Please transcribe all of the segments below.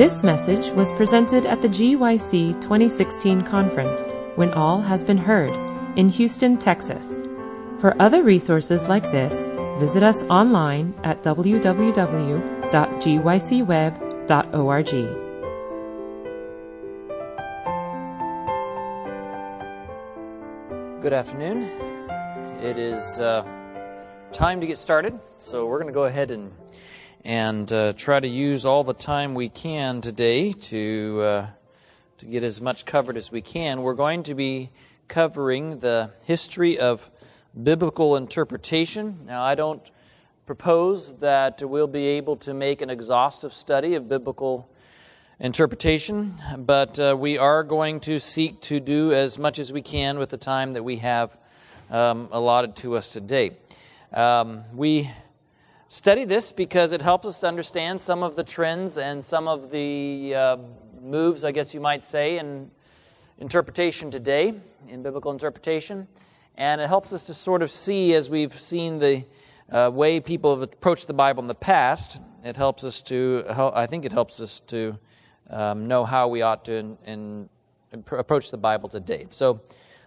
This message was presented at the GYC 2016 conference, When All Has Been Heard, in Houston, Texas. For other resources like this, visit us online at www.gycweb.org. Good afternoon. It is uh, time to get started, so we're going to go ahead and and uh, try to use all the time we can today to uh, to get as much covered as we can. We're going to be covering the history of biblical interpretation. Now, I don't propose that we'll be able to make an exhaustive study of biblical interpretation, but uh, we are going to seek to do as much as we can with the time that we have um, allotted to us today. Um, we study this because it helps us to understand some of the trends and some of the uh, moves, I guess you might say, in interpretation today, in biblical interpretation. And it helps us to sort of see, as we've seen the uh, way people have approached the Bible in the past, it helps us to, I think it helps us to um, know how we ought to in, in, approach the Bible today. So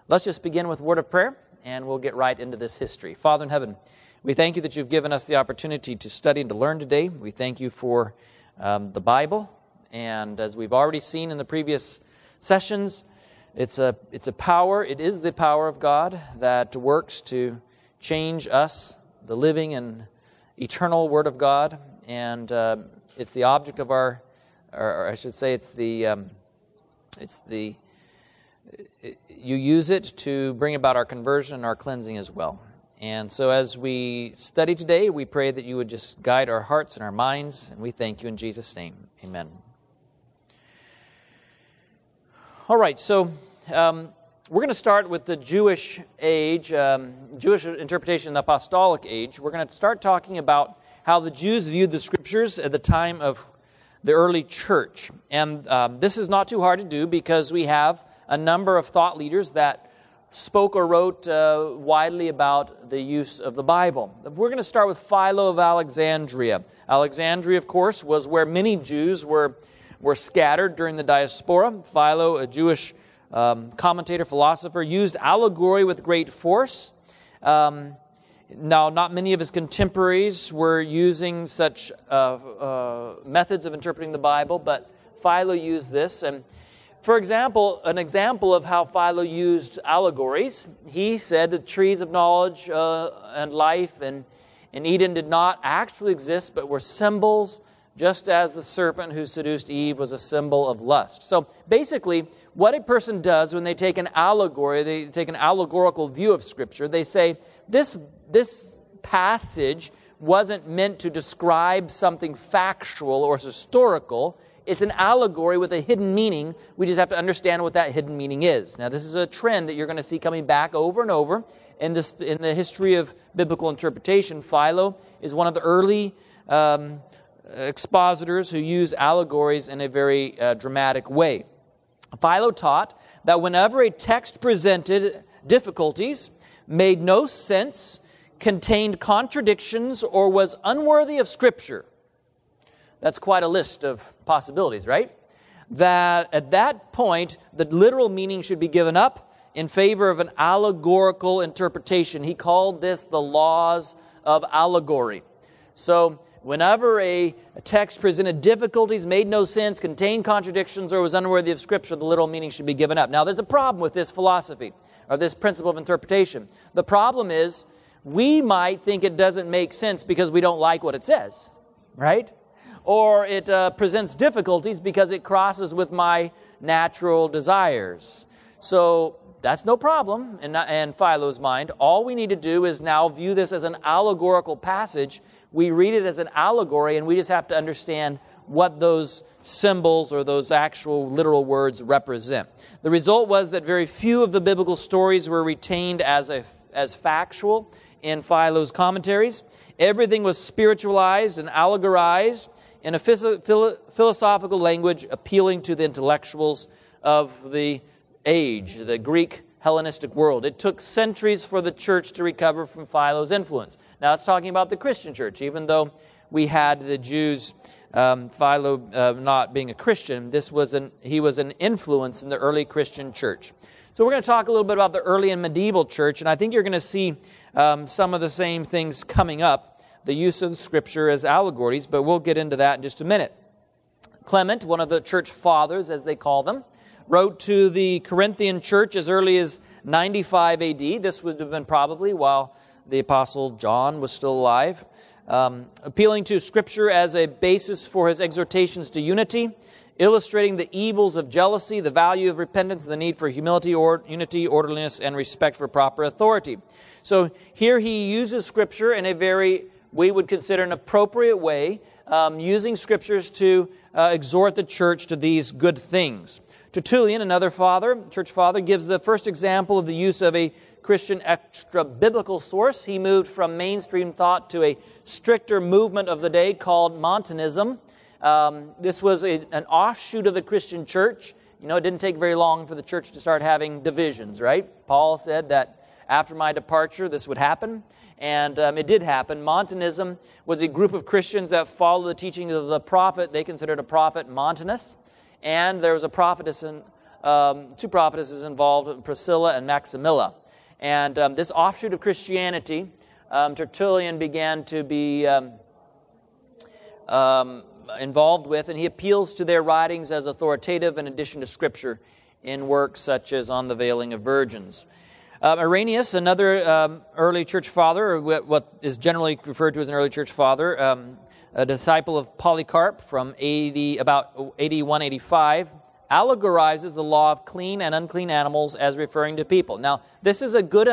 let's just begin with word of prayer, and we'll get right into this history. Father in heaven, we thank you that you've given us the opportunity to study and to learn today. We thank you for um, the Bible. And as we've already seen in the previous sessions, it's a, it's a power, it is the power of God that works to change us, the living and eternal Word of God. And uh, it's the object of our, or, I should say, it's the, um, it's the, you use it to bring about our conversion our cleansing as well. And so, as we study today, we pray that you would just guide our hearts and our minds, and we thank you in Jesus' name. Amen. All right, so um, we're going to start with the Jewish age, um, Jewish interpretation of the apostolic age. We're going to start talking about how the Jews viewed the scriptures at the time of the early church. And um, this is not too hard to do because we have a number of thought leaders that spoke or wrote uh, widely about the use of the Bible. We're going to start with Philo of Alexandria. Alexandria, of course, was where many Jews were, were scattered during the diaspora. Philo, a Jewish um, commentator, philosopher, used allegory with great force. Um, now, not many of his contemporaries were using such uh, uh, methods of interpreting the Bible, but Philo used this. And for example, an example of how Philo used allegories, he said the trees of knowledge uh, and life and, and Eden did not actually exist, but were symbols, just as the serpent who seduced Eve was a symbol of lust. So basically, what a person does when they take an allegory, they take an allegorical view of Scripture, they say, this, this passage wasn't meant to describe something factual or historical. It's an allegory with a hidden meaning. We just have to understand what that hidden meaning is. Now, this is a trend that you're going to see coming back over and over in, this, in the history of biblical interpretation. Philo is one of the early um, expositors who use allegories in a very uh, dramatic way. Philo taught that whenever a text presented difficulties, made no sense, contained contradictions, or was unworthy of Scripture, that's quite a list of possibilities, right? That at that point, the literal meaning should be given up in favor of an allegorical interpretation. He called this the laws of allegory. So, whenever a, a, text presented difficulties, made no sense, contained contradictions, or was unworthy of Scripture, the literal meaning should be given up. Now, there's a problem with this philosophy, or this principle of interpretation. The problem is, we might think it doesn't make sense because we don't like what it says, right? Or it uh, presents difficulties because it crosses with my natural desires. So that's no problem in, in Philo's mind. All we need to do is now view this as an allegorical passage. We read it as an allegory, and we just have to understand what those symbols or those actual literal words represent. The result was that very few of the biblical stories were retained as, a, as factual in Philo's commentaries. Everything was spiritualized and allegorized in a philosophical language appealing to the intellectuals of the age, the Greek Hellenistic world. It took centuries for the church to recover from Philo's influence. Now it's talking about the Christian church, even though we had the Jews, um, Philo uh, not being a Christian, this was an, he was an influence in the early Christian church. So we're going to talk a little bit about the early and medieval church, and I think you're going to see um, some of the same things coming up, the use of scripture as allegories, but we'll get into that in just a minute. Clement, one of the church fathers, as they call them, wrote to the Corinthian church as early as 95 AD. This would have been probably while the Apostle John was still alive. Um, appealing to Scripture as a basis for his exhortations to unity, illustrating the evils of jealousy, the value of repentance, the need for humility, or, unity, orderliness, and respect for proper authority. So here he uses Scripture in a very, we would consider an appropriate way, um, using Scriptures to uh, exhort the church to these good things. Tertullian, another father, church father, gives the first example of the use of a Christian extra biblical source. He moved from mainstream thought to a stricter movement of the day called Montanism. Um, this was a, an offshoot of the Christian church. You know, it didn't take very long for the church to start having divisions, right? Paul said that after my departure, this would happen. And um, it did happen. Montanism was a group of Christians that followed the teachings of the prophet. They considered a prophet Montanus and there was a prophetess, in, um, two prophetesses involved, Priscilla and Maximilla. And um, this offshoot of Christianity, um, Tertullian began to be um, um, involved with, and he appeals to their writings as authoritative in addition to Scripture in works such as On the Veiling of Virgins. Um, Irenaeus, another um, early church father, what is generally referred to as an early church father, um, a disciple of Polycarp from 80, about 81, 85, allegorizes the law of clean and unclean animals as referring to people. Now, this is a good,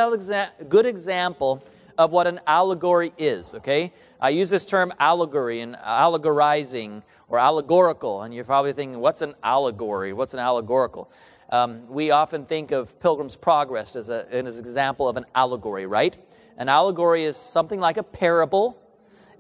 good example of what an allegory is, okay? I use this term allegory and allegorizing or allegorical, and you're probably thinking, what's an allegory? What's an allegorical? Um, we often think of Pilgrim's Progress as, a, as an example of an allegory, right? An allegory is something like a parable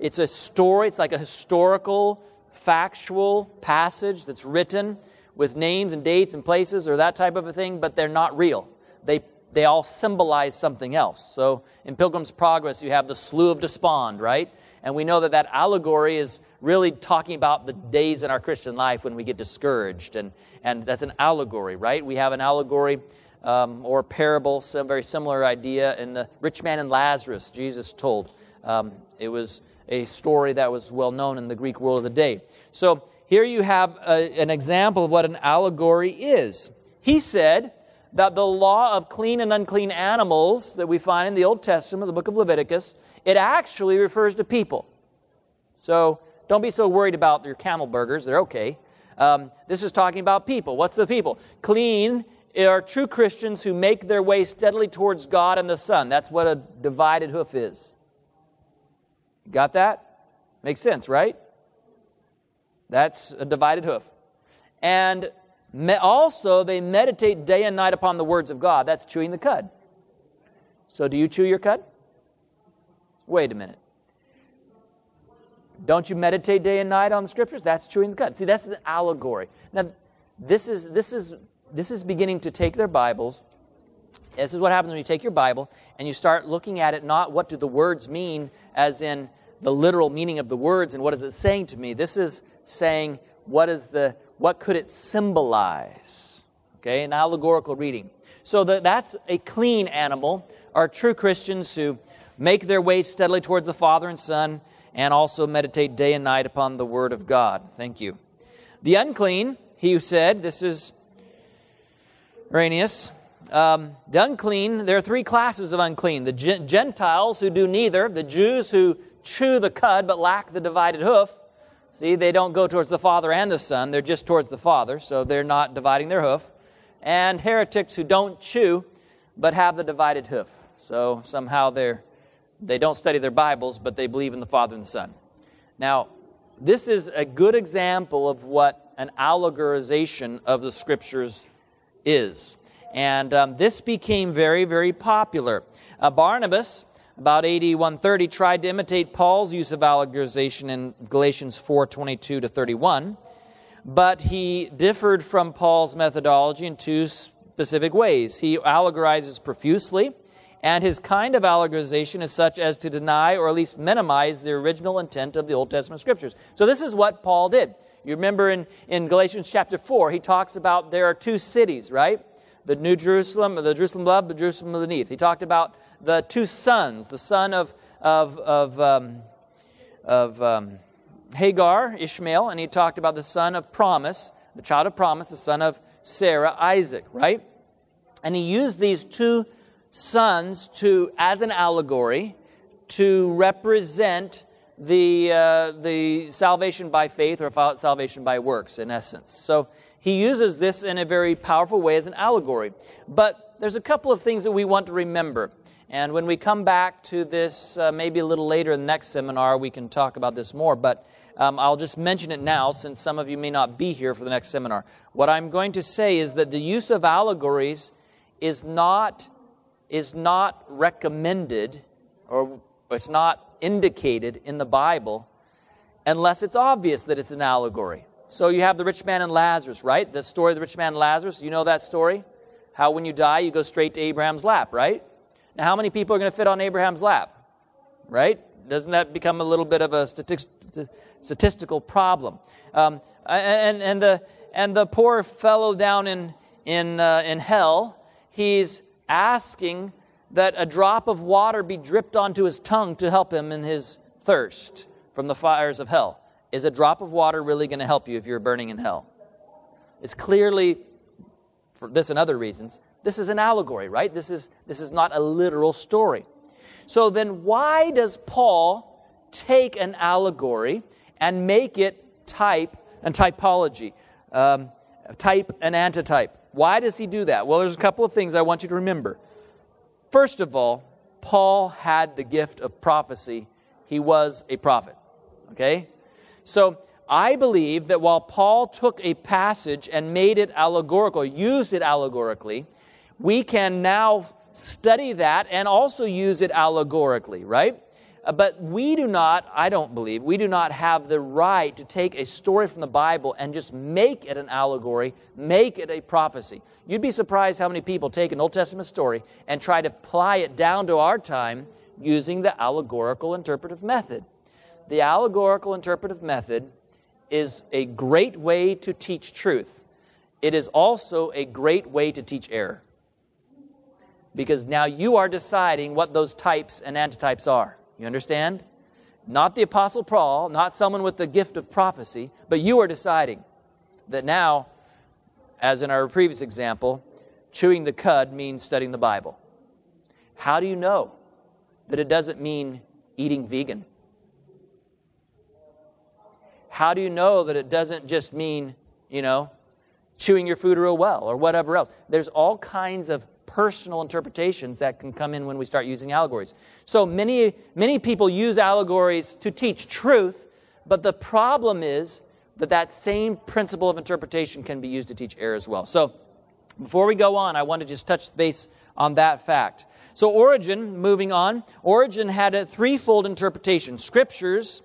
it's a story, it's like a historical, factual passage that's written with names and dates and places or that type of a thing, but they're not real. They, they all symbolize something else. So in Pilgrim's Progress, you have the Slough of Despond, right? And we know that that allegory is really talking about the days in our Christian life when we get discouraged. And, and that's an allegory, right? We have an allegory um, or parable, some very similar idea in the rich man and Lazarus Jesus told. Um, it was a story that was well known in the Greek world of the day. So here you have a, an example of what an allegory is. He said that the law of clean and unclean animals that we find in the Old Testament, the book of Leviticus, it actually refers to people. So don't be so worried about your camel burgers, they're okay. Um, this is talking about people. What's the people? Clean are true Christians who make their way steadily towards God and the Son. That's what a divided hoof is. Got that? Makes sense, right? That's a divided hoof. And me- also, they meditate day and night upon the words of God. That's chewing the cud. So, do you chew your cud? Wait a minute. Don't you meditate day and night on the scriptures? That's chewing the cud. See, that's an allegory. Now, this is, this is, this is beginning to take their Bibles this is what happens when you take your Bible and you start looking at it not what do the words mean, as in the literal meaning of the words and what is it saying to me. This is saying what is the what could it symbolize? Okay, an allegorical reading. So that, that's a clean animal are true Christians who make their way steadily towards the Father and Son and also meditate day and night upon the Word of God. Thank you. The unclean, he said, this is Irenaeus, um, the unclean, there are three classes of unclean the Gentiles who do neither, the Jews who chew the cud but lack the divided hoof. See, they don't go towards the Father and the Son, they're just towards the Father, so they're not dividing their hoof. And heretics who don't chew but have the divided hoof. So somehow they're, they don't study their Bibles, but they believe in the Father and the Son. Now, this is a good example of what an allegorization of the Scriptures is. And um, this became very, very popular. Uh, Barnabas, about AD 130, tried to imitate Paul's use of allegorization in Galatians 4 22 to 31, but he differed from Paul's methodology in two specific ways. He allegorizes profusely, and his kind of allegorization is such as to deny or at least minimize the original intent of the Old Testament scriptures. So this is what Paul did. You remember in, in Galatians chapter 4, he talks about there are two cities, right? The New Jerusalem, the Jerusalem above, the Jerusalem beneath. He talked about the two sons, the son of, of, of, um, of um, Hagar, Ishmael, and he talked about the son of promise, the child of promise, the son of Sarah, Isaac, right? And he used these two sons to, as an allegory, to represent the, uh, the salvation by faith or salvation by works, in essence. So he uses this in a very powerful way as an allegory. But there's a couple of things that we want to remember. And when we come back to this, uh, maybe a little later in the next seminar, we can talk about this more. But um, I'll just mention it now since some of you may not be here for the next seminar. What I'm going to say is that the use of allegories is not, is not recommended or it's not indicated in the Bible unless it's obvious that it's an allegory. So you have the rich man and Lazarus, right? The story of the rich man and Lazarus. You know that story? How when you die, you go straight to Abraham's lap, right? Now, how many people are going to fit on Abraham's lap? Right? Doesn't that become a little bit of a statistical problem? Um, and, and, the, and the poor fellow down in, in, uh, in hell, he's asking that a drop of water be dripped onto his tongue to help him in his thirst from the fires of hell. Is a drop of water really going to help you if you're burning in hell? It's clearly, for this and other reasons, this is an allegory, right? This is, this is not a literal story. So then, why does Paul take an allegory and make it type and typology, um, type and antitype? Why does he do that? Well, there's a couple of things I want you to remember. First of all, Paul had the gift of prophecy. He was a prophet. Okay? So I believe that while Paul took a passage and made it allegorical, used it allegorically, we can now study that and also use it allegorically, right? Uh, but we do not, I don't believe, we do not have the right to take a story from the Bible and just make it an allegory, make it a prophecy. You'd be surprised how many people take an Old Testament story and try to apply it down to our time using the allegorical interpretive method. The allegorical interpretive method is a great way to teach truth. It is also a great way to teach error. Because now you are deciding what those types and antitypes are. You understand? Not the Apostle Paul, not someone with the gift of prophecy, but you are deciding that now, as in our previous example, chewing the cud means studying the Bible. How do you know that it doesn't mean eating vegan? How do you know that it doesn't just mean, you know, chewing your food real well or whatever else? There's all kinds of personal interpretations that can come in when we start using allegories. So many, many people use allegories to teach truth, but the problem is that that same principle of interpretation can be used to teach error as well. So before we go on, I want to just touch base on that fact. So Origen, moving on, Origen had a threefold interpretation. Scriptures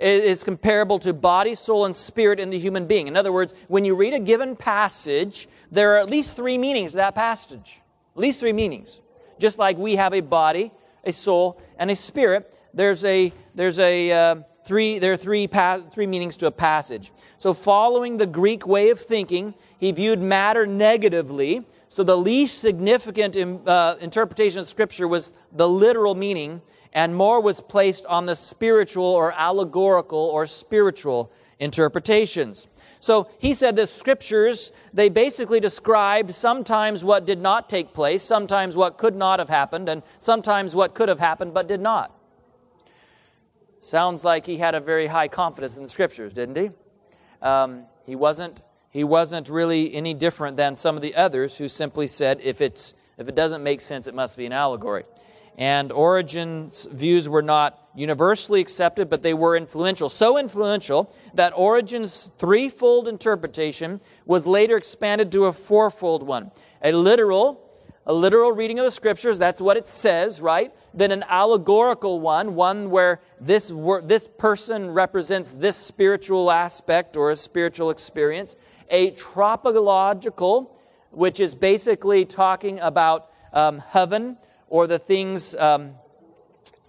is comparable to body, soul, and spirit in the human being. In other words, when you read a given passage, there are at least three meanings to that passage. At least three meanings. Just like we have a body, a soul, and a spirit, there's a there's a uh, three there are three pa- three meanings to a passage. So following the Greek way of thinking, he viewed matter negatively. So the least significant in, uh, interpretation of Scripture was the literal meaning, and more was placed on the spiritual or allegorical or spiritual interpretations. So he said the scriptures, they basically described sometimes what did not take place, sometimes what could not have happened, and sometimes what could have happened but did not. Sounds like he had a very high confidence in the scriptures, didn't he? Um, he wasn't. He wasn't really any different than some of the others who simply said, if, it's, if it doesn't make sense, it must be an allegory. And Origen's views were not universally accepted, but they were influential. So influential that Origen's threefold interpretation was later expanded to a fourfold one. A literal, a literal reading of the scriptures, that's what it says, right? Then an allegorical one, one where this, this person represents this spiritual aspect or a spiritual experience. A tropological, which is basically talking about um, heaven or the things. Um,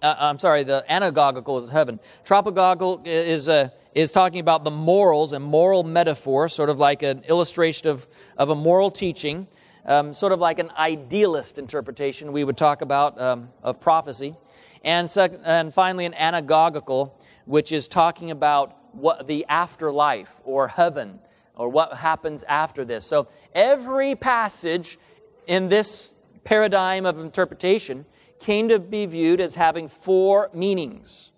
uh, I'm sorry, the anagogical is heaven. Tropagogical is, uh, is talking about the morals, and moral metaphor, sort of like an illustration of, of a moral teaching, um, sort of like an idealist interpretation we would talk about um, of prophecy. And, sec- and finally, an anagogical, which is talking about what the afterlife or heaven or what happens after this. So every passage in this paradigm of interpretation came to be viewed as having four meanings.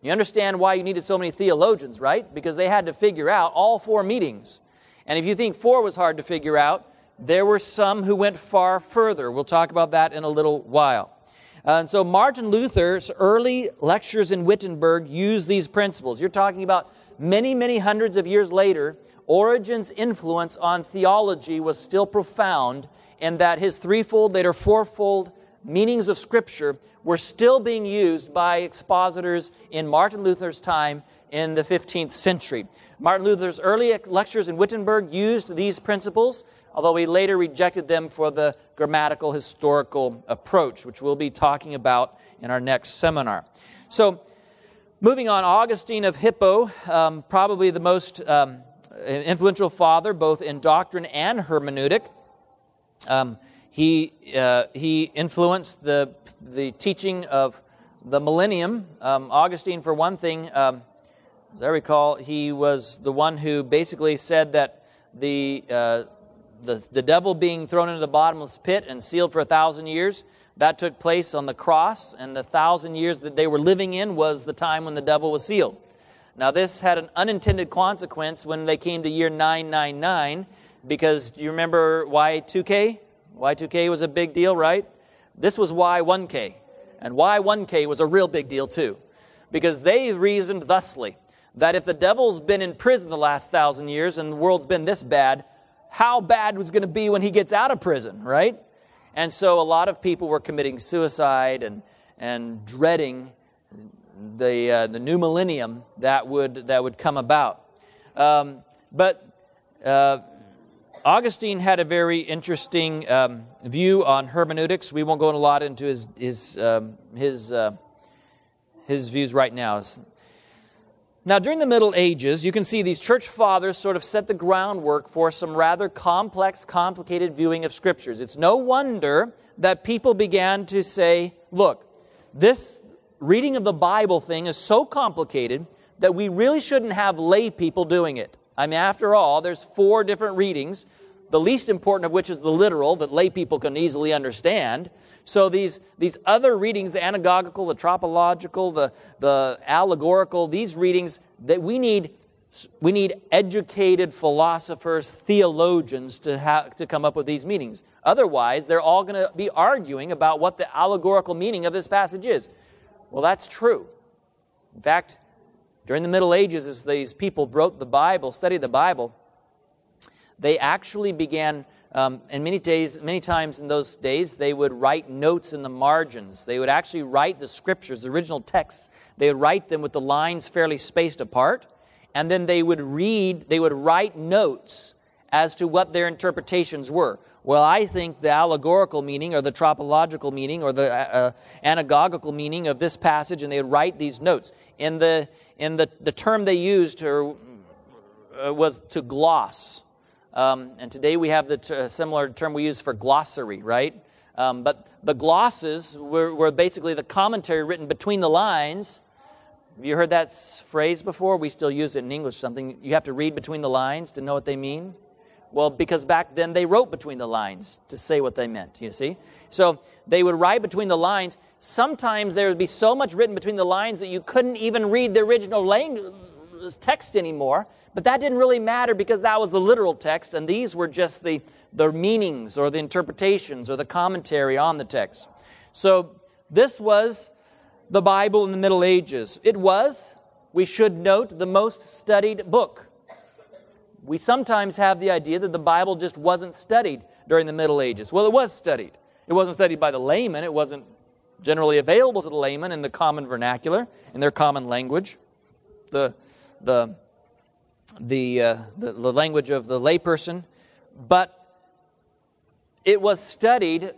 You understand why you needed so many theologians, right? Because they had to figure out all four meanings. And if you think four was hard to figure out, there were some who went far further. We'll talk about that in a little while. and so Martin Luther's early lectures in Wittenberg used these principles. You're talking about many, many hundreds of years later, Origen's influence on theology was still profound, and that his threefold, later fourfold meanings of Scripture were still being used by expositors in Martin Luther's time in the 15th century. Martin Luther's early lectures in Wittenberg used these principles, although he later rejected them for the grammatical historical approach, which we'll be talking about in our next seminar. So, moving on, Augustine of Hippo, um, probably the most um, influential father, both in doctrine and hermeneutic. Um, he, uh, he influenced the, the teaching of the millennium. Um, Augustine, for one thing, um, as I recall, he was the one who basically said that the, uh, the, the devil being thrown into the bottomless pit and sealed for a thousand years, that took place on the cross, and the thousand years that they were living in was the time when the devil was sealed. Now, this had an unintended consequence when they came to year 999, because you remember Y2K? Y2K was a big deal, right? This was Y1K. And Y1K was a real big deal, too, because they reasoned thusly that if the devil's been in prison the last thousand years and the world's been this bad, how bad was going to be when he gets out of prison, right? And so a lot of people were committing suicide and, and dreading the, uh, the new millennium that would, that would come about. Um, but uh, Augustine had a very interesting um, view on hermeneutics. We won't go a lot into his, his, um, his, uh, his views right now. Now, during the Middle Ages, you can see these church fathers sort of set the groundwork for some rather complex, complicated viewing of scriptures. It's no wonder that people began to say, look, this reading of the Bible thing is so complicated that we really shouldn't have lay people doing it. I mean, after all, there's four different readings, the least important of which is the literal that lay people can easily understand. So these, these other readings, the anagogical, the tropological, the, the allegorical, these readings that we need we need educated philosophers, theologians to, have, to come up with these meanings. Otherwise, they're all going to be arguing about what the allegorical meaning of this passage is. Well, that's true. In fact, during the Middle Ages, as these people wrote the Bible, studied the Bible, they actually began, um, and many days, many times in those days, they would write notes in the margins. They would actually write the scriptures, the original texts. They would write them with the lines fairly spaced apart, and then they would read, they would write notes as to what their interpretations were. Well, I think the allegorical meaning or the tropological meaning or the uh, uh, anagogical meaning of this passage, and they write these notes. In the, in the, the term they used or, uh, was to gloss. Um, and today we have the t- similar term we use for glossary, right? Um, but the glosses were, were basically the commentary written between the lines. You heard that phrase before? We still use it in English, something you have to read between the lines to know what they mean. Well, because back then they wrote between the lines to say what they meant, you see? So they would write between the lines. Sometimes there would be so much written between the lines that you couldn't even read the original language, text anymore. But that didn't really matter because that was the literal text, and these were just the, the meanings or the interpretations or the commentary on the text. So this was the Bible in the Middle Ages. It was, we should note, the most studied book we sometimes have the idea that the Bible just wasn't studied during the Middle Ages. Well, it was studied. It wasn't studied by the layman, it wasn't generally available to the layman in the common vernacular, in their common language. The, the, the, uh, the, the language of the layperson. But it was studied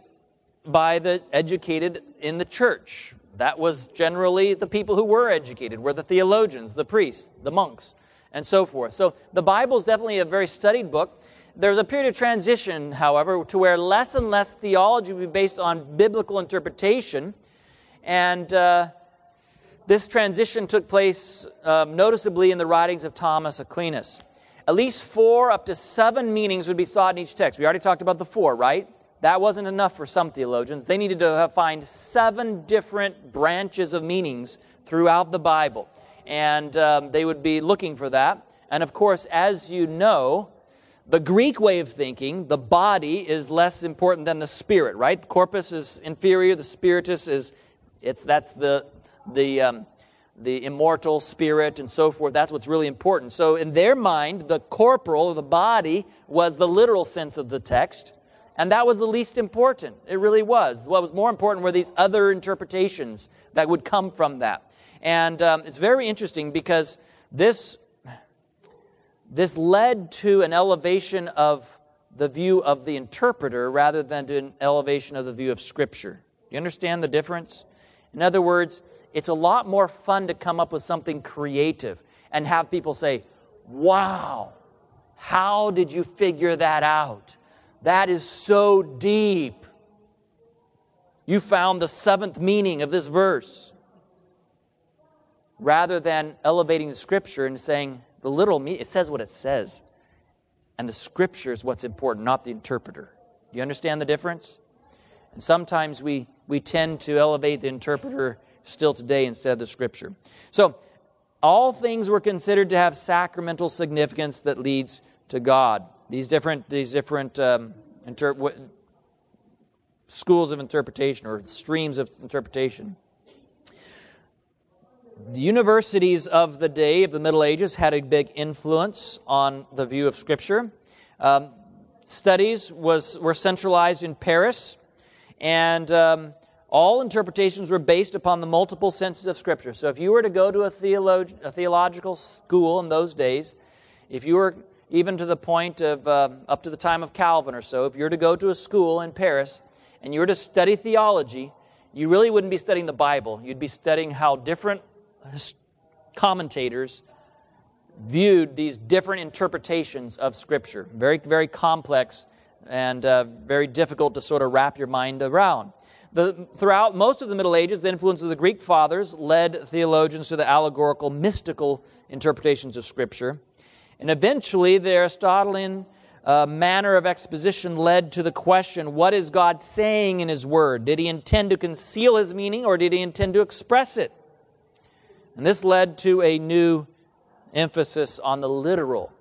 by the educated in the church. That was generally the people who were educated, were the theologians, the priests, the monks, and so forth. So the Bible is definitely a very studied book. There's a period of transition, however, to where less and less theology will be based on biblical interpretation. And uh, this transition took place um, noticeably in the writings of Thomas Aquinas. At least four, up to seven meanings would be sought in each text. We already talked about the four, right? That wasn't enough for some theologians. They needed to find seven different branches of meanings throughout the Bible. And um, they would be looking for that. And of course, as you know, the Greek way of thinking, the body is less important than the spirit, right? The corpus is inferior, the spiritus is, it's, that's the, the, um, the immortal spirit and so forth. That's what's really important. So, in their mind, the corporal, the body, was the literal sense of the text. And that was the least important. It really was. What was more important were these other interpretations that would come from that. And um, it's very interesting because this, this led to an elevation of the view of the interpreter rather than to an elevation of the view of Scripture. You understand the difference? In other words, it's a lot more fun to come up with something creative and have people say, Wow, how did you figure that out? That is so deep. You found the seventh meaning of this verse. Rather than elevating the scripture and saying the literal it says what it says. And the scripture is what's important, not the interpreter. Do you understand the difference? And sometimes we, we tend to elevate the interpreter still today instead of the scripture. So, all things were considered to have sacramental significance that leads to God these different, these different um, inter- schools of interpretation or streams of interpretation. The universities of the day of the Middle Ages had a big influence on the view of Scripture. Um, studies was, were centralized in Paris, and um, all interpretations were based upon the multiple senses of Scripture. So if you were to go to a, theolog- a theological school in those days, if you were even to the point of uh, up to the time of Calvin or so, if you were to go to a school in Paris and you were to study theology, you really wouldn't be studying the Bible. You'd be studying how different commentators viewed these different interpretations of Scripture. Very, very complex and uh, very difficult to sort of wrap your mind around. The, throughout most of the Middle Ages, the influence of the Greek fathers led theologians to the allegorical, mystical interpretations of Scripture. And eventually, the Aristotelian uh, manner of exposition led to the question what is God saying in His Word? Did He intend to conceal His meaning or did He intend to express it? And this led to a new emphasis on the literal.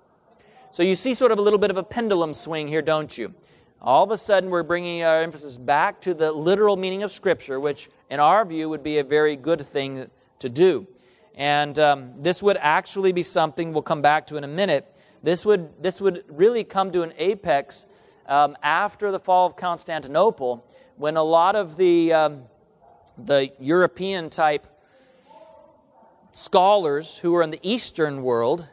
So you see sort of a little bit of a pendulum swing here, don't you? All of a sudden, we're bringing our emphasis back to the literal meaning of Scripture, which, in our view, would be a very good thing to do. And um, this would actually be something we'll come back to in a minute. This would, this would really come to an apex um, after the fall of Constantinople when a lot of the, um, the European type scholars who were in the Eastern world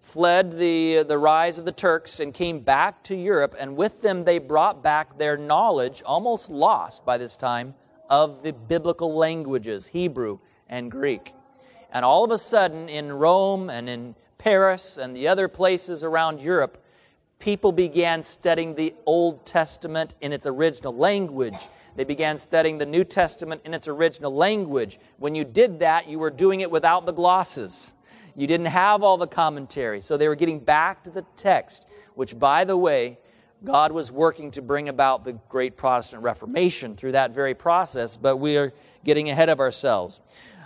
fled the, the rise of the Turks and came back to Europe, and with them they brought back their knowledge, almost lost by this time, of the biblical languages, Hebrew and Greek. And all of a sudden, in Rome and in Paris and the other places around Europe, people began studying the Old Testament in its original language. They began studying the New Testament in its original language. When you did that, you were doing it without the glosses. You didn't have all the commentary. So they were getting back to the text, which, by the way, God was working to bring about the great Protestant Reformation through that very process, but we are getting ahead of ourselves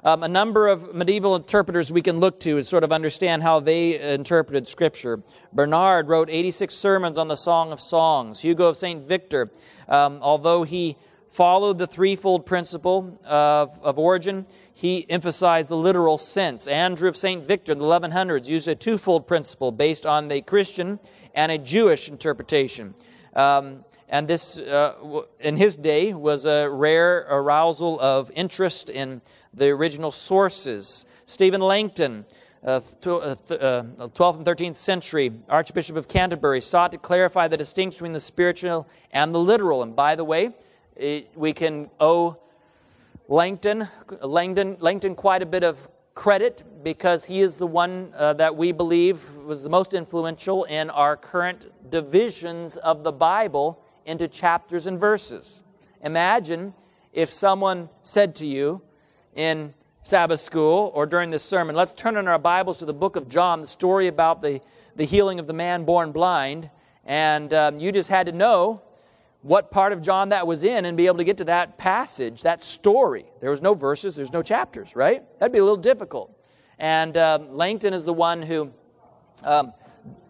um, a number of medieval interpreters we can look to and sort of understand how they interpreted Scripture. Bernard wrote 86 sermons on the Song of Songs. Hugo of St. Victor, um, although he followed the threefold principle of, of Origen, he emphasized the literal sense. Andrew of St. Victor in the 1100s used a twofold principle based on the Christian and a Jewish interpretation. Um, and this, uh, in his day, was a rare arousal of interest in the original sources. Stephen Langton, uh, 12th uh, uh, and 13th century Archbishop of Canterbury, sought to clarify the distinction between the spiritual and the literal. And by the way, it, we can owe Langton, Langdon, Langton quite a bit of credit because he is the one uh, that we believe was the most influential in our current divisions of the Bible into chapters and verses. Imagine if someone said to you in Sabbath school or during this sermon, let's turn in our Bibles to the book of John, the story about the, the healing of the man born blind, and um, you just had to know what part of John that was in and be able to get to that passage, that story. There was no verses, there's no chapters, right? That'd be a little difficult. And um, Langton is the one who um,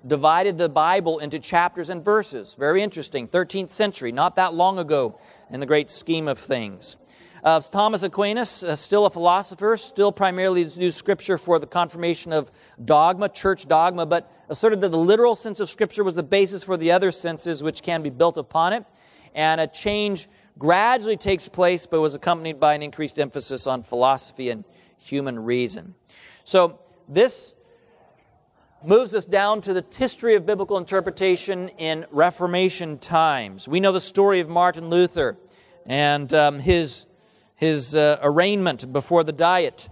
divided the Bible into chapters and verses. Very interesting. 13th century, not that long ago in the great scheme of things. Uh, Thomas Aquinas, uh, still a philosopher, still primarily used Scripture for the confirmation of dogma, church dogma, but asserted that the literal sense of Scripture was the basis for the other senses which can be built upon it. And a change gradually takes place, but was accompanied by an increased emphasis on philosophy and human reason. So, this moves us down to the history of biblical interpretation in Reformation times. We know the story of Martin Luther and um, his his uh, arraignment before the Diet,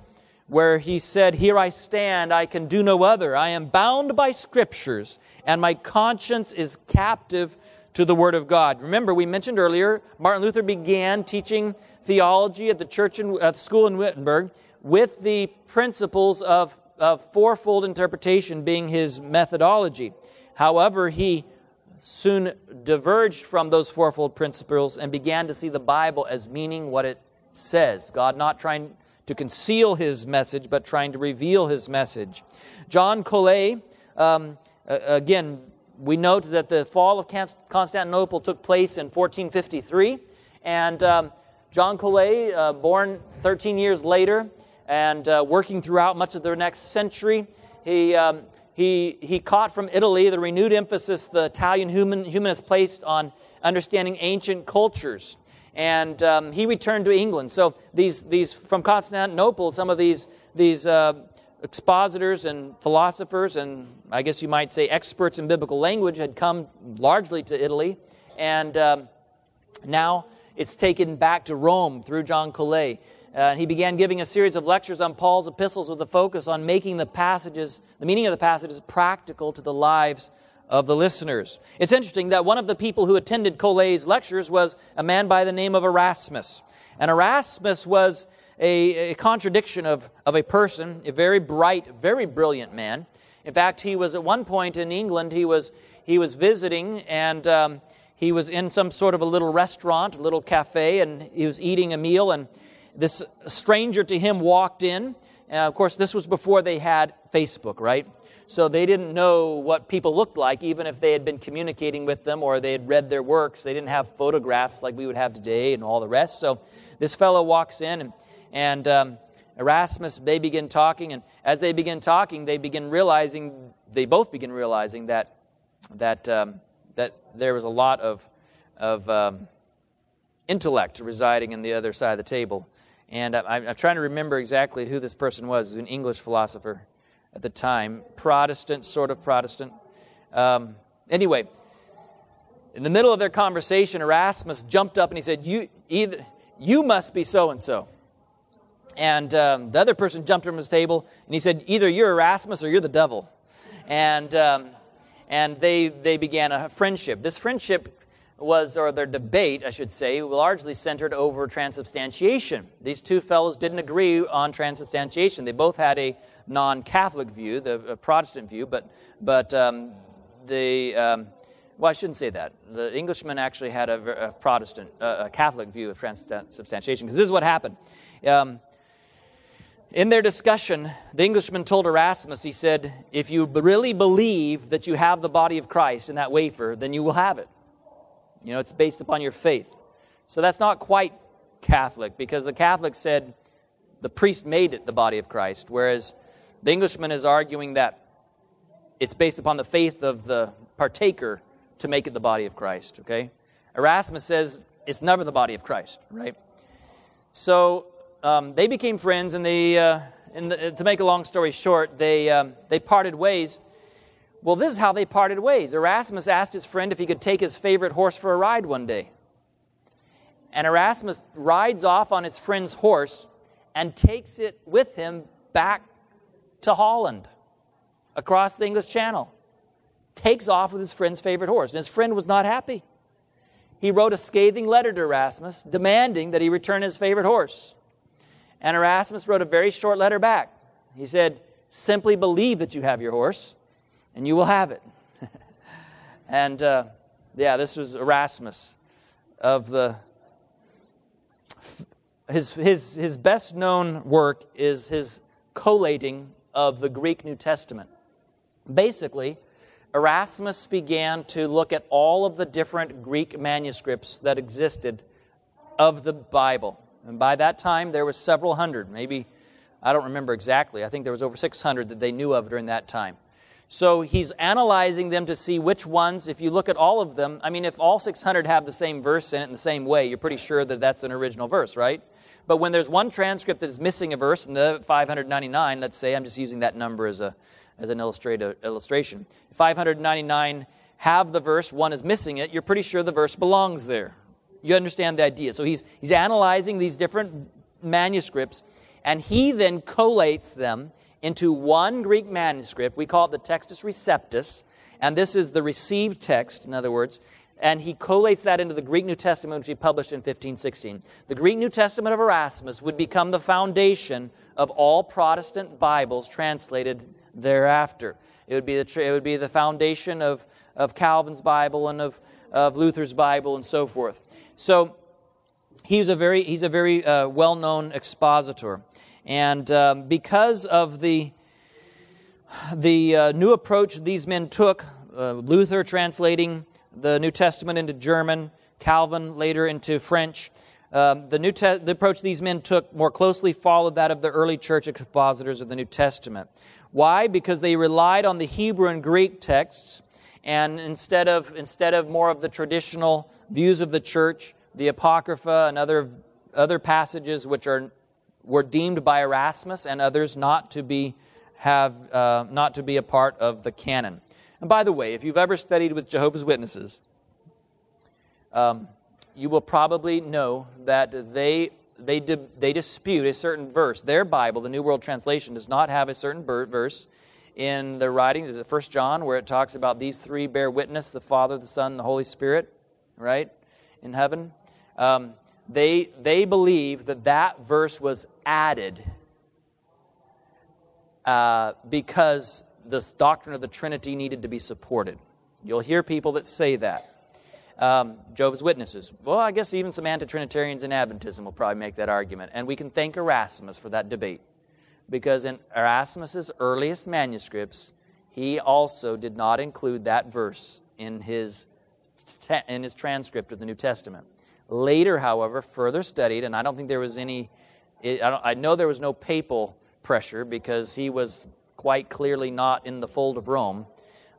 where he said, Here I stand, I can do no other. I am bound by scriptures, and my conscience is captive to the Word of God. Remember, we mentioned earlier, Martin Luther began teaching theology at the church the school in Wittenberg with the principles of, of fourfold interpretation being his methodology. However, he soon diverged from those fourfold principles and began to see the Bible as meaning what it says. God not trying to conceal his message, but trying to reveal his message. John Colet, um, again, we note that the fall of Constantinople took place in 1453, and um, John Colet, uh, born 13 years later and uh, working throughout much of the next century, he, um, he, he caught from Italy the renewed emphasis the Italian human, humanists placed on understanding ancient cultures and um, he returned to England. So these, these from Constantinople, some of these, these uh, expositors and philosophers, and I guess you might say experts in biblical language, had come largely to Italy, and um, now it's taken back to Rome through John Colet. Uh, he began giving a series of lectures on Paul's epistles with a focus on making the passages, the meaning of the passages, practical to the lives of the listeners. It's interesting that one of the people who attended Colet's lectures was a man by the name of Erasmus. And Erasmus was a, a, contradiction of, of a person, a very bright, very brilliant man. In fact, he was at one point in England, he was, he was visiting and um, he was in some sort of a little restaurant, a little cafe, and he was eating a meal. And this stranger to him walked in. Uh, of course, this was before they had Facebook, right? So they didn't know what people looked like, even if they had been communicating with them or they had read their works. They didn't have photographs like we would have today and all the rest. So this fellow walks in and, and um, Erasmus, they begin talking. And as they begin talking, they begin realizing, they both begin realizing that, that, um, that there was a lot of, of um, intellect residing in the other side of the table. And I'm, I'm trying to remember exactly who this person was, an English philosopher at the time, Protestant, sort of Protestant. Um, anyway, in the middle of their conversation, Erasmus jumped up and he said, "You either you must be so and so." And um, the other person jumped from his table and he said, "Either you're Erasmus or you're the devil." And um, and they they began a friendship. This friendship was, or their debate, I should say, largely centered over transubstantiation. These two fellows didn't agree on transubstantiation. They both had a non-Catholic view, the Protestant view, but but um, the um, well, I shouldn't say that. The Englishman actually had a, a Protestant, uh, a Catholic view of transubstantiation because this is what happened. Um, in their discussion, the Englishman told Erasmus, he said, If you really believe that you have the body of Christ in that wafer, then you will have it. You know, it's based upon your faith. So that's not quite Catholic because the Catholic said the priest made it the body of Christ, whereas the Englishman is arguing that it's based upon the faith of the partaker to make it the body of Christ, okay? Erasmus says it's never the body of Christ, right? So um, they became friends, and they, uh, the, to make a long story short, they, um, they parted ways. Well, this is how they parted ways. Erasmus asked his friend if he could take his favorite horse for a ride one day. And Erasmus rides off on his friend's horse and takes it with him back to Holland across the English Channel. Takes off with his friend's favorite horse. And his friend was not happy. He wrote a scathing letter to Erasmus demanding that he return his favorite horse. And Erasmus wrote a very short letter back. He said, Simply believe that you have your horse, and you will have it. and uh, yeah, this was Erasmus of the. His, his, his best known work is his collating of the Greek New Testament. Basically, Erasmus began to look at all of the different Greek manuscripts that existed of the Bible. And by that time, there was several hundred, maybe, I don't remember exactly. I think there was over 600 that they knew of during that time. So he's analyzing them to see which ones, if you look at all of them, I mean, if all 600 have the same verse in it in the same way, you're pretty sure that that's an original verse, right? But when there's one transcript that is missing a verse in the 599, let's say, I'm just using that number as, a, as an illustration. 599 have the verse, one is missing it, you're pretty sure the verse belongs there. You understand the idea. So he's, he's analyzing these different manuscripts, and he then collates them into one Greek manuscript. We call it the Textus Receptus, and this is the received text, in other words and he collates that into the Greek New Testament, which he published in 1516. The Greek New Testament of Erasmus would become the foundation of all Protestant Bibles translated thereafter. It would be the, it would be the foundation of, of Calvin's Bible and of, of Luther's Bible and so forth. So he's a very, he's a very uh, well known expositor. And um, because of the, the uh, new approach these men took, uh, Luther translating the New Testament into German, Calvin later into French. Um, the, New Te- the approach these men took more closely followed that of the early church expositors of the New Testament. Why? Because they relied on the Hebrew and Greek texts, and instead of, instead of more of the traditional views of the church, the Apocrypha and other, other passages which are, were deemed by Erasmus and others not to be, have, uh, not to be a part of the canon. And by the way, if you've ever studied with Jehovah's Witnesses, um, you will probably know that they, they, di- they dispute a certain verse. Their Bible, the New World Translation, does not have a certain verse in their writings. Is it First John, where it talks about these three bear witness the Father, the Son, the Holy Spirit, right, in heaven? Um, they, they believe that that verse was added uh, because this doctrine of the Trinity needed to be supported. You'll hear people that say that. Um, Jehovah's Witnesses. Well, I guess even some anti Trinitarians in Adventism will probably make that argument. And we can thank Erasmus for that debate. Because in Erasmus's earliest manuscripts, he also did not include that verse in his, in his transcript of the New Testament. Later, however, further studied, and I don't think there was any, I, I know there was no papal pressure because he was quite clearly not in the fold of Rome.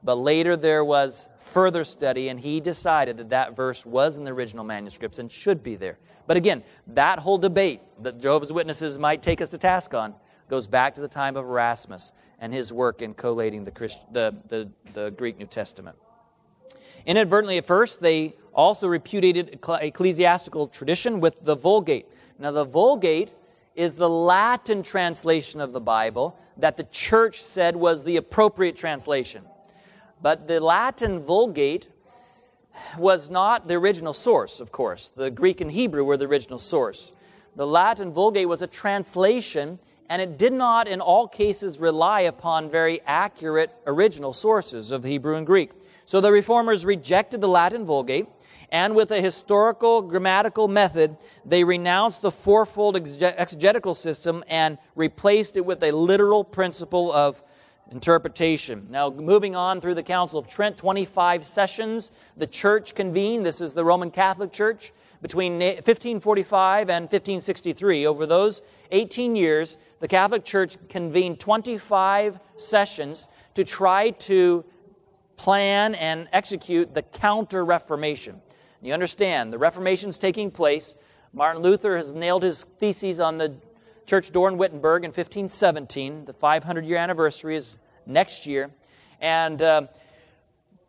But later there was further study, and he decided that that verse was in the original manuscripts and should be there. But again, that whole debate that Jehovah's Witnesses might take us to task on goes back to the time of Erasmus and his work in collating the, Christ, the, the, the Greek New Testament. Inadvertently, at first, they also repudiated ecclesiastical tradition with the Vulgate. Now, the Vulgate is the Latin translation of the Bible that the church said was the appropriate translation. But the Latin Vulgate was not the original source, of course. The Greek and Hebrew were the original source. The Latin Vulgate was a translation, and it did not, in all cases, rely upon very accurate original sources of Hebrew and Greek. So the reformers rejected the Latin Vulgate and with a historical grammatical method, they renounced the fourfold exegetical system and replaced it with a literal principle of interpretation. Now, moving on through the Council of Trent, 25 sessions, the church convened. This is the Roman Catholic Church between 1545 and 1563. Over those 18 years, the Catholic Church convened 25 sessions to try to plan and execute the Counter Reformation. You understand, the Reformation's taking place. Martin Luther has nailed his theses on the church door in Wittenberg in 1517. The 500 year anniversary is next year. And uh,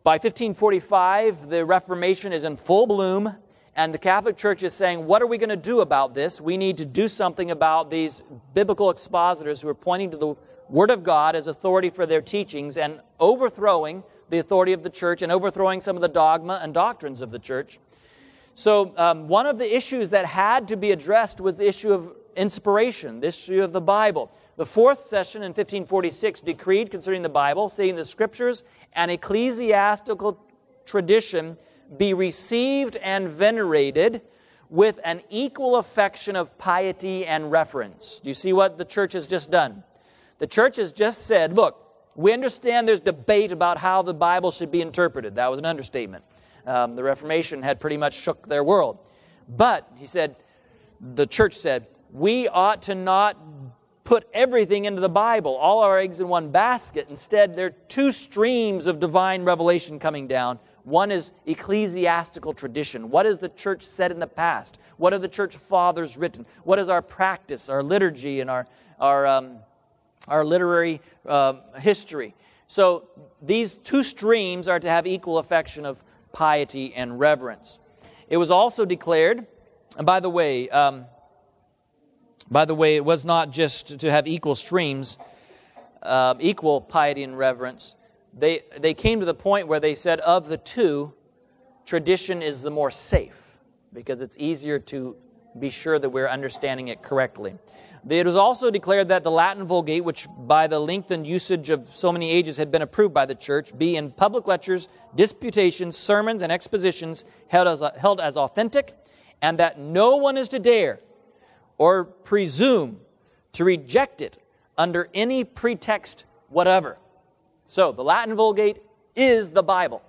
by 1545, the Reformation is in full bloom, And the Catholic Church is saying, what are we going to do about this? We need to do something about these biblical expositors who are pointing to the Word of God as authority for their teachings and overthrowing the authority of the church and overthrowing some of the dogma and doctrines of the church. So, um, one of the issues that had to be addressed was the issue of inspiration, the issue of the Bible. The fourth session in 1546 decreed concerning the Bible, saying the scriptures and ecclesiastical tradition be received and venerated with an equal affection of piety and reverence. Do you see what the church has just done? The church has just said, look, we understand there's debate about how the Bible should be interpreted. That was an understatement. Um, the Reformation had pretty much shook their world. But, he said, the church said, we ought to not put everything into the Bible, all our eggs in one basket. Instead, there are two streams of divine revelation coming down one is ecclesiastical tradition. What has the church said in the past? What have the church fathers written? What is our practice, our liturgy, and our, our, um, our literary um, history? So these two streams are to have equal affection of piety and reverence. It was also declared, and by the way, um, by the way, it was not just to have equal streams, uh, equal piety and reverence they, they came to the point where they said, of the two, tradition is the more safe because it's easier to be sure that we're understanding it correctly. It was also declared that the Latin Vulgate, which by the lengthened usage of so many ages had been approved by the church, be in public lectures, disputations, sermons, and expositions held as, held as authentic, and that no one is to dare or presume to reject it under any pretext whatever. So, the Latin Vulgate is the Bible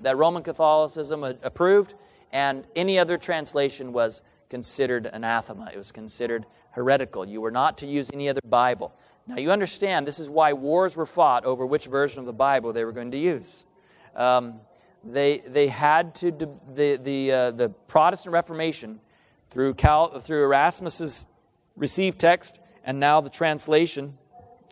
that Roman Catholicism approved, and any other translation was considered anathema. It was considered heretical. You were not to use any other Bible. Now, you understand this is why wars were fought over which version of the Bible they were going to use. Um, they, they had to, the, the, uh, the Protestant Reformation, through, Cal, through Erasmus's received text, and now the translation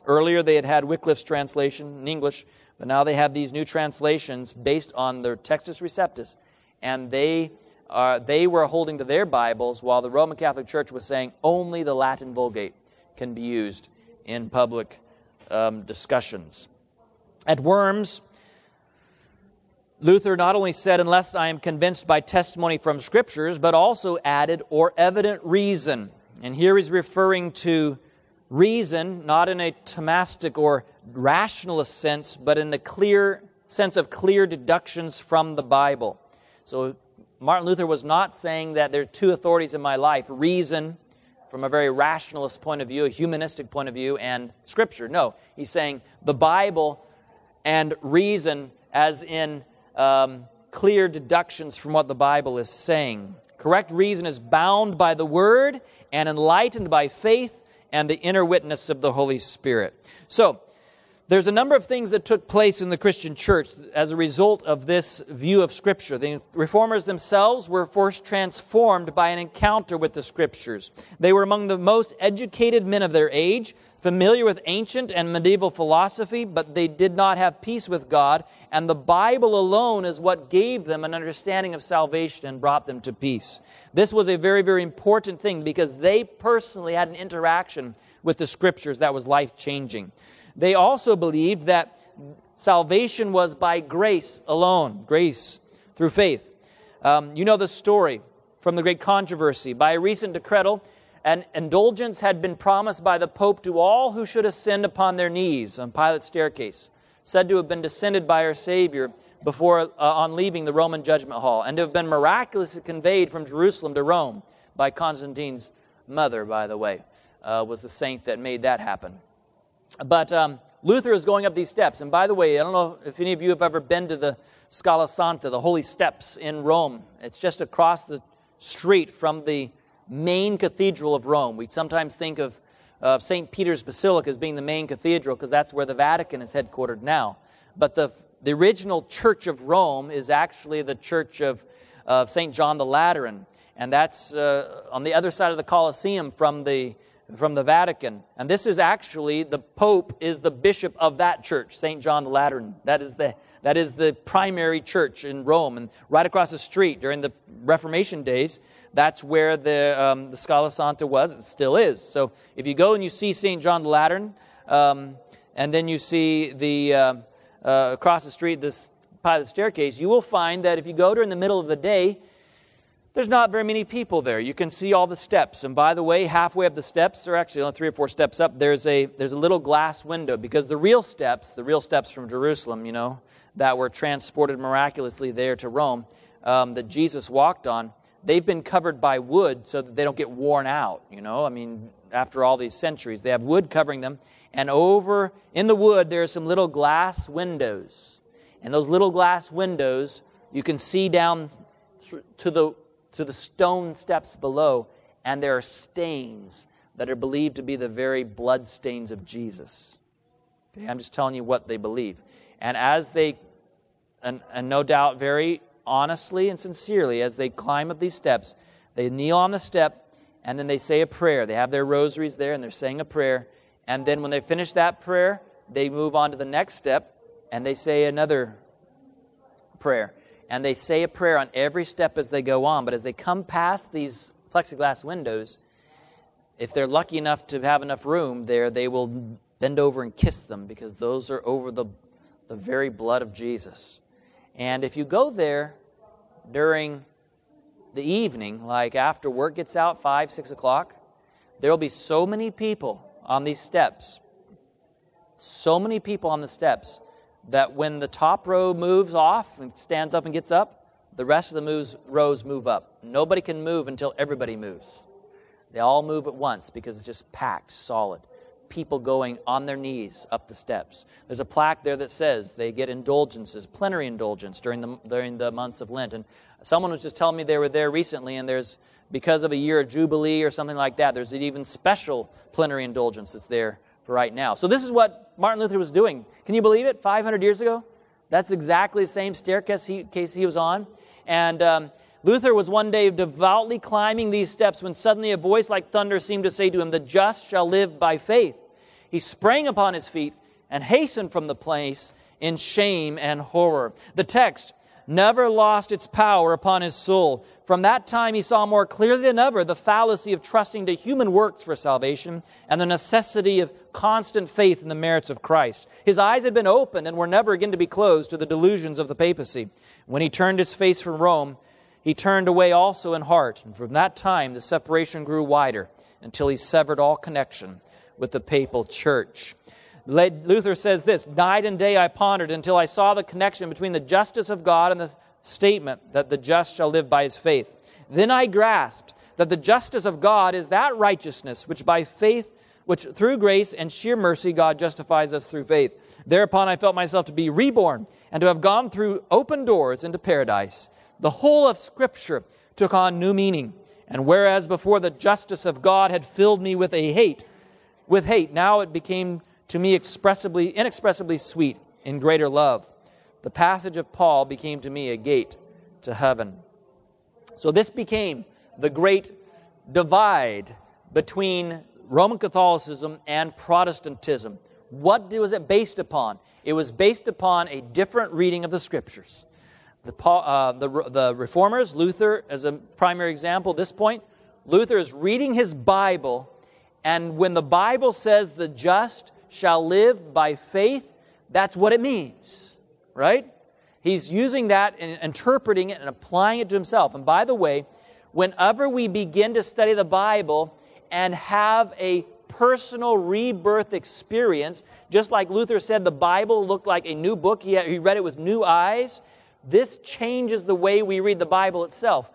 Earlier, they had had Wycliffe's translation in English, but now they have these new translations based on their Textus Receptus. And they, are, they were holding to their Bibles while the Roman Catholic Church was saying only the Latin Vulgate can be used in public um, discussions. At Worms, Luther not only said, Unless I am convinced by testimony from Scriptures, but also added, or evident reason. And here he's referring to reason, not in a Thomistic or rationalist sense, but in the clear sense of clear deductions from the Bible. So Martin Luther was not saying that there are two authorities in my life reason from a very rationalist point of view, a humanistic point of view, and Scripture. No, he's saying the Bible and reason as in um, clear deductions from what the Bible is saying. Correct reason is bound by the Word and enlightened by faith and the inner witness of the Holy Spirit. So, there's a number of things that took place in the Christian church as a result of this view of Scripture. The reformers themselves were first transformed by an encounter with the Scriptures. They were among the most educated men of their age, familiar with ancient and medieval philosophy, but they did not have peace with God, and the Bible alone is what gave them an understanding of salvation and brought them to peace. This was a very, very important thing because they personally had an interaction with the Scriptures that was life changing. They also believed that salvation was by grace alone, grace through faith. Um, you know the story from the great controversy. By a recent decretal, an indulgence had been promised by the Pope to all who should ascend upon their knees on Pilate's staircase, said to have been descended by our Savior before uh, on leaving the Roman judgment hall, and to have been miraculously conveyed from Jerusalem to Rome by Constantine's mother, by the way, uh, was the saint that made that happen. But um, Luther is going up these steps. And by the way, I don't know if any of you have ever been to the Scala Santa, the Holy Steps in Rome. It's just across the street from the main cathedral of Rome. We sometimes think of uh, St. Peter's Basilica as being the main cathedral because that's where the Vatican is headquartered now. But the, the original Church of Rome is actually the Church of, of St. John the Lateran. And that's uh, on the other side of the Colosseum from the from the Vatican. And this is actually, the Pope is the bishop of that church, St. John the Lateran. That is the, that is the primary church in Rome. And right across the street during the Reformation days, that's where the, um, the Scala Santa was. It still is. So if you go and you see St. John the Lateran, um, and then you see the, uh, uh, across the street, this Pilate staircase, you will find that if you go during the middle of the day, there's not very many people there. You can see all the steps. And by the way, halfway up the steps, or actually only three or four steps up, there's a, there's a little glass window because the real steps, the real steps from Jerusalem, you know, that were transported miraculously there to Rome, um, that Jesus walked on, they've been covered by wood so that they don't get worn out, you know. I mean, after all these centuries, they have wood covering them. And over in the wood, there are some little glass windows. And those little glass windows, you can see down to the to the stone steps below, and there are stains that are believed to be the very blood stains of Jesus. Okay, I'm just telling you what they believe. And as they, and, and no doubt very honestly and sincerely, as they climb up these steps, they kneel on the step and then they say a prayer. They have their rosaries there and they're saying a prayer. And then when they finish that prayer, they move on to the next step and they say another prayer and they say a prayer on every step as they go on. But as they come past these plexiglass windows, if they're lucky enough to have enough room there, they will bend over and kiss them because those are over the, the very blood of Jesus. And if you go there during the evening, like after work gets out, 5, 6 o'clock, there will be so many people on these steps. So many people on the steps that when the top row moves off and stands up and gets up, the rest of the moves, rows move up. Nobody can move until everybody moves. They all move at once because it's just packed, solid. People going on their knees up the steps. There's a plaque there that says they get indulgences, plenary indulgence during the, during the months of Lent. And someone was just telling me they were there recently, and there's, because of a year of Jubilee or something like that, there's an even special plenary indulgence that's there for right now. So this is what Martin Luther was doing. Can you believe it? 500 years ago? That's exactly the same staircase he, he was on. And um, Luther was one day devoutly climbing these steps when suddenly a voice like thunder seemed to say to him, The just shall live by faith. He sprang upon his feet and hastened from the place in shame and horror. The text, never lost its power upon his soul. From that time, he saw more clearly than ever the fallacy of trusting to human works for salvation and the necessity of constant faith in the merits of Christ. His eyes had been opened and were never again to be closed to the delusions of the papacy. When he turned his face from Rome, he turned away also in heart. And from that time, the separation grew wider until he severed all connection with the papal church. Luther says this Night and day I pondered until I saw the connection between the justice of God and the statement that the just shall live by his faith. Then I grasped that the justice of God is that righteousness which by faith, which through grace and sheer mercy God justifies us through faith. Thereupon I felt myself to be reborn and to have gone through open doors into paradise. The whole of Scripture took on new meaning. And whereas before the justice of God had filled me with a hate, with hate, now it became to me expressibly, inexpressibly sweet in greater love. The passage of Paul became to me a gate to heaven. So this became the great divide between Roman Catholicism and Protestantism. What was it based upon? It was based upon a different reading of the Scriptures. The, uh, the, the reformers, Luther as a primary example this point, Luther is reading his Bible, and when the Bible says the just shall live by faith, that's what it means, right? He's using that and interpreting it and applying it to himself. And by the way, whenever we begin to study the Bible and have a personal rebirth experience, just like Luther said the Bible looked like a new book, he, he read it with new eyes, this changes the way we read the Bible itself.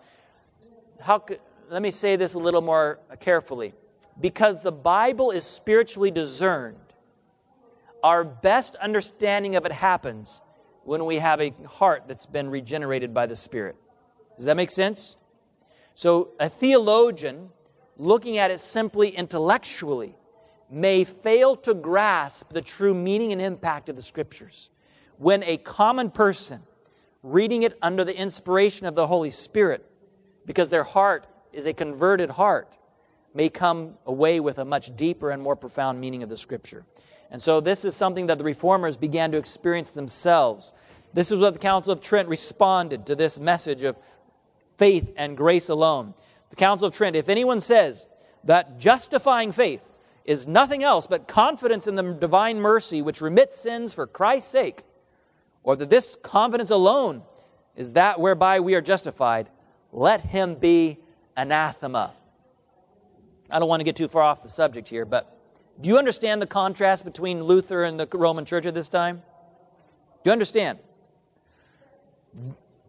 How, let me say this a little more carefully. Because the Bible is spiritually discerned, our best understanding of it happens when we have a heart that's been regenerated by the Spirit. Does that make sense? So, a theologian, looking at it simply intellectually, may fail to grasp the true meaning and impact of the Scriptures. When a common person, reading it under the inspiration of the Holy Spirit, because their heart is a converted heart, may come away with a much deeper and more profound meaning of the Scripture. And so, this is something that the reformers began to experience themselves. This is what the Council of Trent responded to this message of faith and grace alone. The Council of Trent, if anyone says that justifying faith is nothing else but confidence in the divine mercy which remits sins for Christ's sake, or that this confidence alone is that whereby we are justified, let him be anathema. I don't want to get too far off the subject here, but do you understand the contrast between Luther and the Roman church at this time? Do you understand?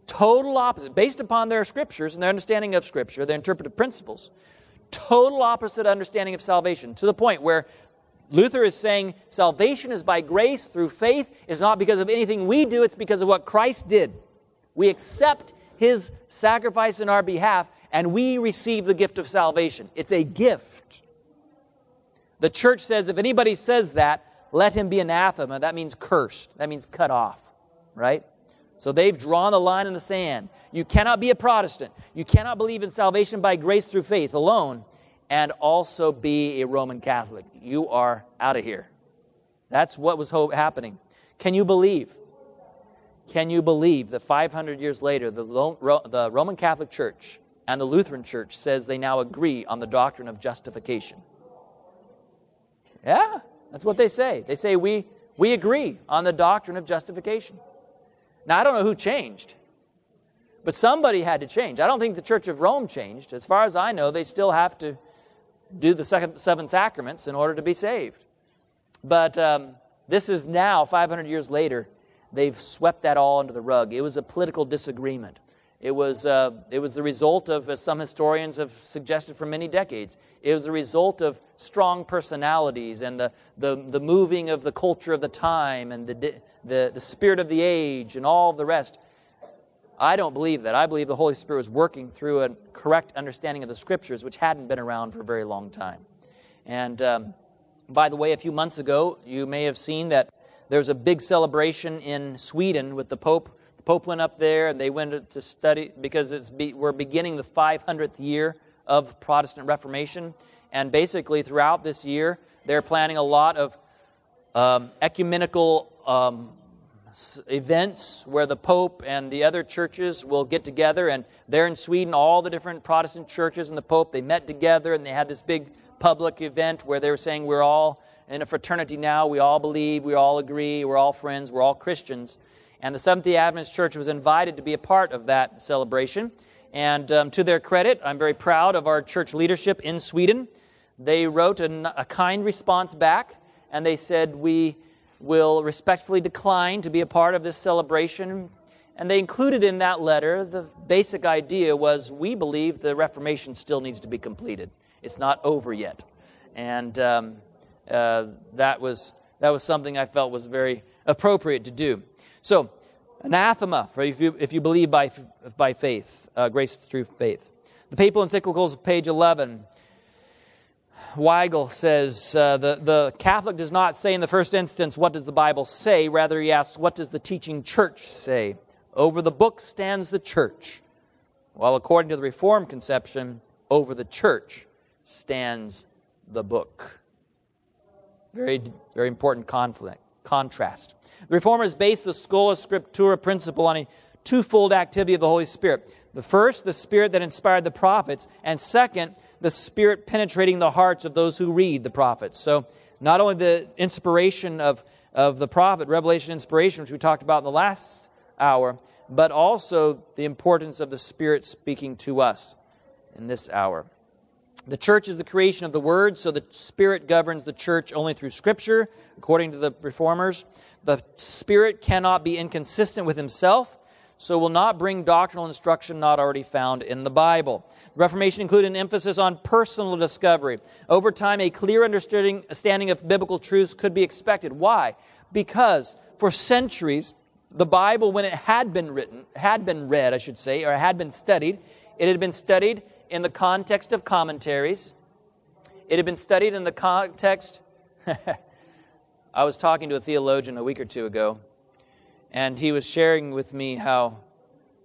Total opposite, based upon their scriptures and their understanding of scripture, their interpretive principles. Total opposite understanding of salvation to the point where Luther is saying salvation is by grace through faith. It's not because of anything we do, it's because of what Christ did. We accept his sacrifice in our behalf and we receive the gift of salvation. It's a gift. The church says if anybody says that, let him be anathema. That means cursed. That means cut off, right? So they've drawn the line in the sand. You cannot be a Protestant. You cannot believe in salvation by grace through faith alone and also be a Roman Catholic. You are out of here. That's what was happening. Can you believe? Can you believe that 500 years later, the, the Roman Catholic Church and the Lutheran Church says they now agree on the doctrine of justification? Yeah, that's what they say. They say we, we agree on the doctrine of justification. Now, I don't know who changed, but somebody had to change. I don't think the Church of Rome changed. As far as I know, they still have to do the seven sacraments in order to be saved. But um, this is now, 500 years later, they've swept that all under the rug. It was a political disagreement. It was, uh, it was the result of, as some historians have suggested for many decades, it was the result of strong personalities and the, the, the moving of the culture of the time and the, the, the spirit of the age and all the rest. I don't believe that. I believe the Holy Spirit was working through a correct understanding of the Scriptures, which hadn't been around for a very long time. And um, by the way, a few months ago, you may have seen that there's a big celebration in Sweden with the Pope. Pope went up there and they went to study because it's be, we're beginning the 500th year of Protestant Reformation. And basically, throughout this year, they're planning a lot of um, ecumenical um, events where the Pope and the other churches will get together. And there in Sweden, all the different Protestant churches and the Pope, they met together and they had this big public event where they were saying, We're all in a fraternity now. We all believe, we all agree, we're all friends, we're all Christians. And the Seventh day Adventist Church was invited to be a part of that celebration. And um, to their credit, I'm very proud of our church leadership in Sweden. They wrote a, a kind response back, and they said, We will respectfully decline to be a part of this celebration. And they included in that letter the basic idea was we believe the Reformation still needs to be completed. It's not over yet. And um, uh, that, was, that was something I felt was very appropriate to do. So, anathema for if you, if you believe by, by faith, uh, grace through faith. The papal encyclicals, page 11, Weigel says uh, the, the Catholic does not say in the first instance, What does the Bible say? Rather, he asks, What does the teaching church say? Over the book stands the church, while according to the Reformed conception, over the church stands the book. Very, very important conflict, contrast. The Reformers base the Sola Scriptura principle on a twofold activity of the Holy Spirit. The first, the Spirit that inspired the prophets, and second, the Spirit penetrating the hearts of those who read the prophets. So, not only the inspiration of, of the prophet, revelation inspiration, which we talked about in the last hour, but also the importance of the Spirit speaking to us in this hour. The church is the creation of the Word, so the Spirit governs the church only through Scripture, according to the Reformers. The Spirit cannot be inconsistent with Himself, so will not bring doctrinal instruction not already found in the Bible. The Reformation included an emphasis on personal discovery. Over time, a clear understanding of biblical truths could be expected. Why? Because for centuries, the Bible, when it had been written, had been read, I should say, or had been studied, it had been studied in the context of commentaries. It had been studied in the context. I was talking to a theologian a week or two ago, and he was sharing with me how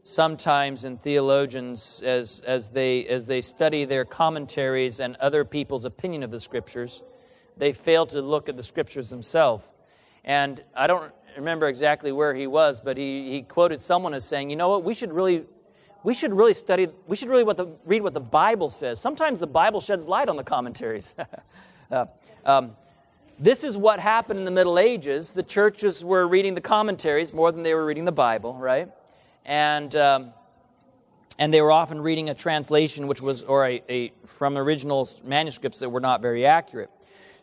sometimes in theologians as, as, they, as they study their commentaries and other people's opinion of the scriptures, they fail to look at the scriptures themselves. And I don't remember exactly where he was, but he, he quoted someone as saying, you know what, we should really we should really study, we should really what the, read what the Bible says. Sometimes the Bible sheds light on the commentaries. uh, um, this is what happened in the Middle Ages. The churches were reading the commentaries more than they were reading the Bible, right? And, um, and they were often reading a translation which was, or a, a, from original manuscripts that were not very accurate.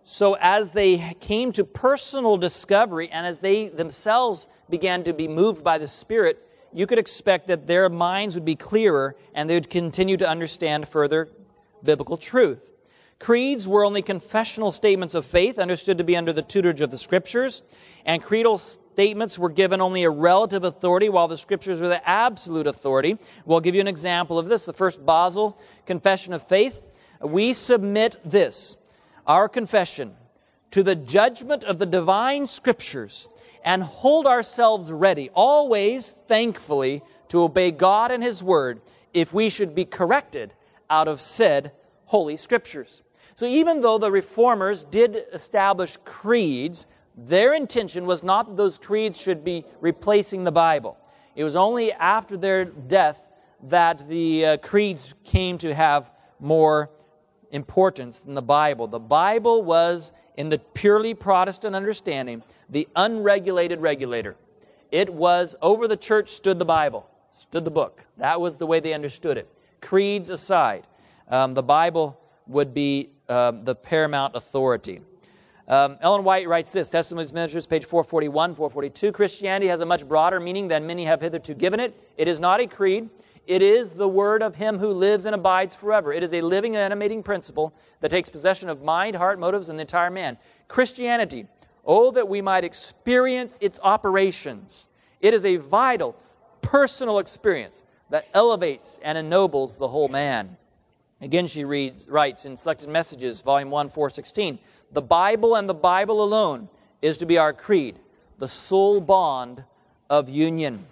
So as they came to personal discovery and as they themselves began to be moved by the Spirit, you could expect that their minds would be clearer and they would continue to understand further biblical truth. Creeds were only confessional statements of faith, understood to be under the tutorage of the Scriptures, and creedal statements were given only a relative authority, while the Scriptures were the absolute authority. We'll give you an example of this. The First Basel Confession of Faith. We submit this, our confession, to the judgment of the divine Scriptures and hold ourselves ready, always thankfully, to obey God and His Word if we should be corrected out of said Holy Scriptures. So even though the reformers did establish creeds, their intention was not that those creeds should be replacing the Bible. It was only after their death that the uh, creeds came to have more importance than the Bible. The Bible was in the purely Protestant understanding, the unregulated regulator. It was over the church stood the Bible, stood the book. That was the way they understood it. Creeds aside, um, the Bible would be um, the paramount authority. Um, Ellen White writes this Testimonies Ministers, page 441, 442. Christianity has a much broader meaning than many have hitherto given it. It is not a creed, it is the word of Him who lives and abides forever. It is a living, animating principle that takes possession of mind, heart, motives, and the entire man. Christianity, oh, that we might experience its operations. It is a vital, personal experience that elevates and ennobles the whole man. Again, she reads, writes in Selected Messages, Volume 1, 416, The Bible and the Bible alone is to be our creed, the sole bond of union.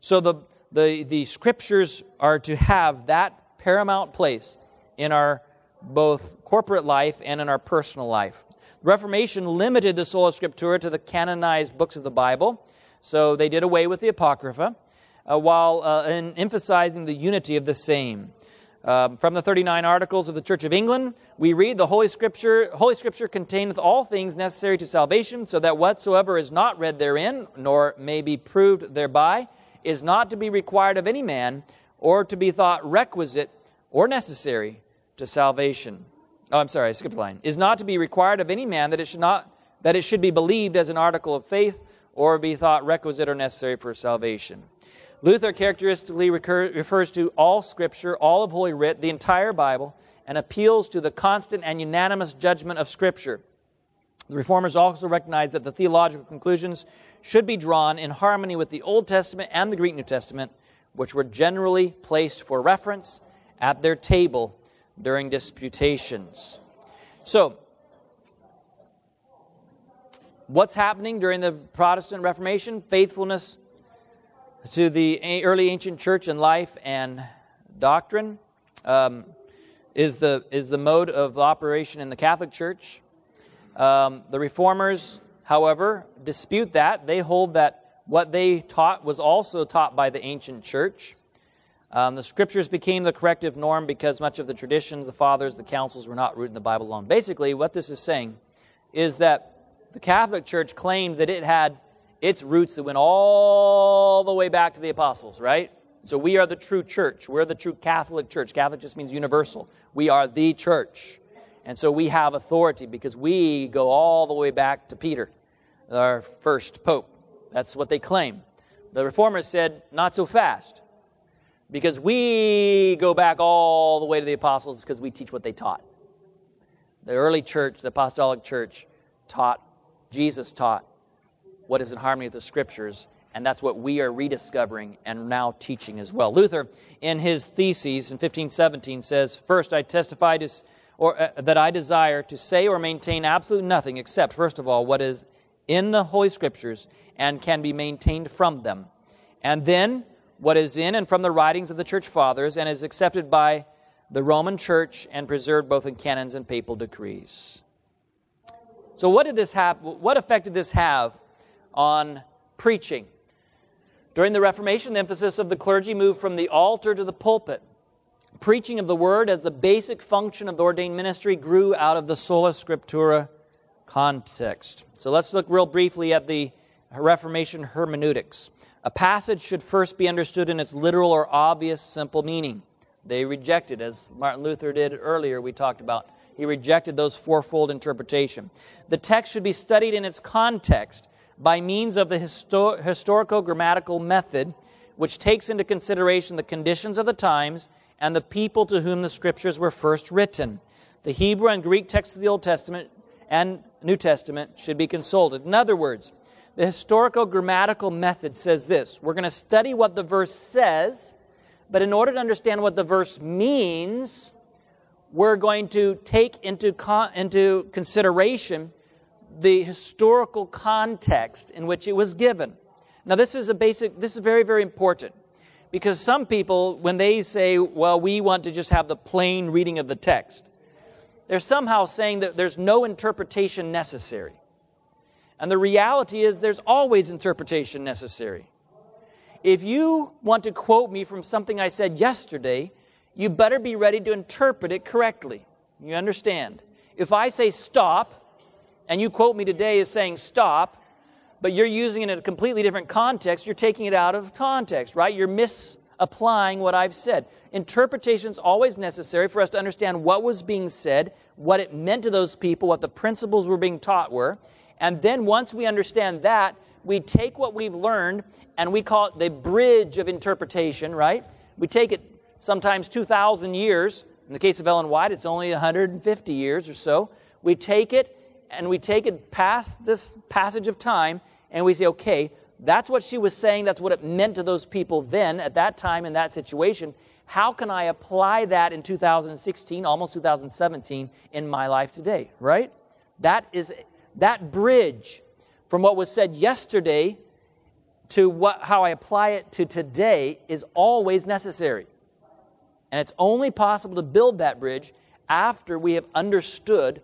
So the, the, the scriptures are to have that paramount place in our both corporate life and in our personal life. The Reformation limited the sola scriptura to the canonized books of the Bible, so they did away with the Apocrypha, uh, while uh, emphasizing the unity of the same. Um, from the 39 articles of the Church of England, we read the Holy Scripture, Holy Scripture containeth all things necessary to salvation, so that whatsoever is not read therein, nor may be proved thereby, is not to be required of any man, or to be thought requisite or necessary to salvation. Oh, I'm sorry, I skipped a line. Is not to be required of any man that it should not that it should be believed as an article of faith, or be thought requisite or necessary for salvation. Luther characteristically recur, refers to all Scripture, all of Holy Writ, the entire Bible, and appeals to the constant and unanimous judgment of Scripture. The Reformers also recognized that the theological conclusions should be drawn in harmony with the Old Testament and the Greek New Testament, which were generally placed for reference at their table during disputations. So, what's happening during the Protestant Reformation? Faithfulness to the early ancient church in life and doctrine um, is, the, is the mode of operation in the Catholic Church. Um, the Reformers however, dispute that. They hold that what they taught was also taught by the ancient church. Um, the scriptures became the corrective norm because much of the traditions, the fathers, the councils were not rooted in the Bible alone. Basically, what this is saying is that the Catholic Church claimed that it had its roots that went all the way back to the apostles, right? So we are the true church. We're the true Catholic Church. Catholic just means universal. We are the church. And so we have authority because we go all the way back to Peter our first pope. That's what they claim. The reformers said, not so fast, because we go back all the way to the apostles because we teach what they taught. The early church, the apostolic church, taught, Jesus taught what is in harmony with the scriptures, and that's what we are rediscovering and now teaching as well. Luther, in his theses in 1517, says, First, I testify to, or, uh, that I desire to say or maintain absolutely nothing except, first of all, what is in the Holy Scriptures and can be maintained from them. And then, what is in and from the writings of the church fathers and is accepted by the Roman church and preserved both in canons and papal decrees. So what did this have what effect did this have on preaching? During the Reformation, the emphasis of the clergy moved from the altar to the pulpit. Preaching of the word as the basic function of the ordained ministry grew out of the sola scriptura context. So let's look real briefly at the Reformation hermeneutics. A passage should first be understood in its literal or obvious simple meaning. They rejected, as Martin Luther did earlier, we talked about. He rejected those fourfold interpretation. The text should be studied in its context by means of the histor- historical grammatical method, which takes into consideration the conditions of the times and the people to whom the scriptures were first written. The Hebrew and Greek texts of the Old Testament and New Testament should be consulted. In other words, the historical grammatical method says this we're going to study what the verse says, but in order to understand what the verse means, we're going to take into, con- into consideration the historical context in which it was given. Now, this is a basic, this is very, very important because some people, when they say, well, we want to just have the plain reading of the text, they're somehow saying that there's no interpretation necessary. And the reality is, there's always interpretation necessary. If you want to quote me from something I said yesterday, you better be ready to interpret it correctly. You understand? If I say stop, and you quote me today as saying stop, but you're using it in a completely different context, you're taking it out of context, right? You're misapplying what I've said. Interpretation is always necessary for us to understand what was being said, what it meant to those people, what the principles were being taught were, and then once we understand that, we take what we've learned and we call it the bridge of interpretation, right? We take it sometimes 2,000 years. In the case of Ellen White, it's only 150 years or so. We take it and we take it past this passage of time and we say, okay, that's what she was saying. That's what it meant to those people then, at that time, in that situation. How can I apply that in 2016, almost 2017, in my life today, right? That is that bridge from what was said yesterday to what, how I apply it to today is always necessary. And it's only possible to build that bridge after we have understood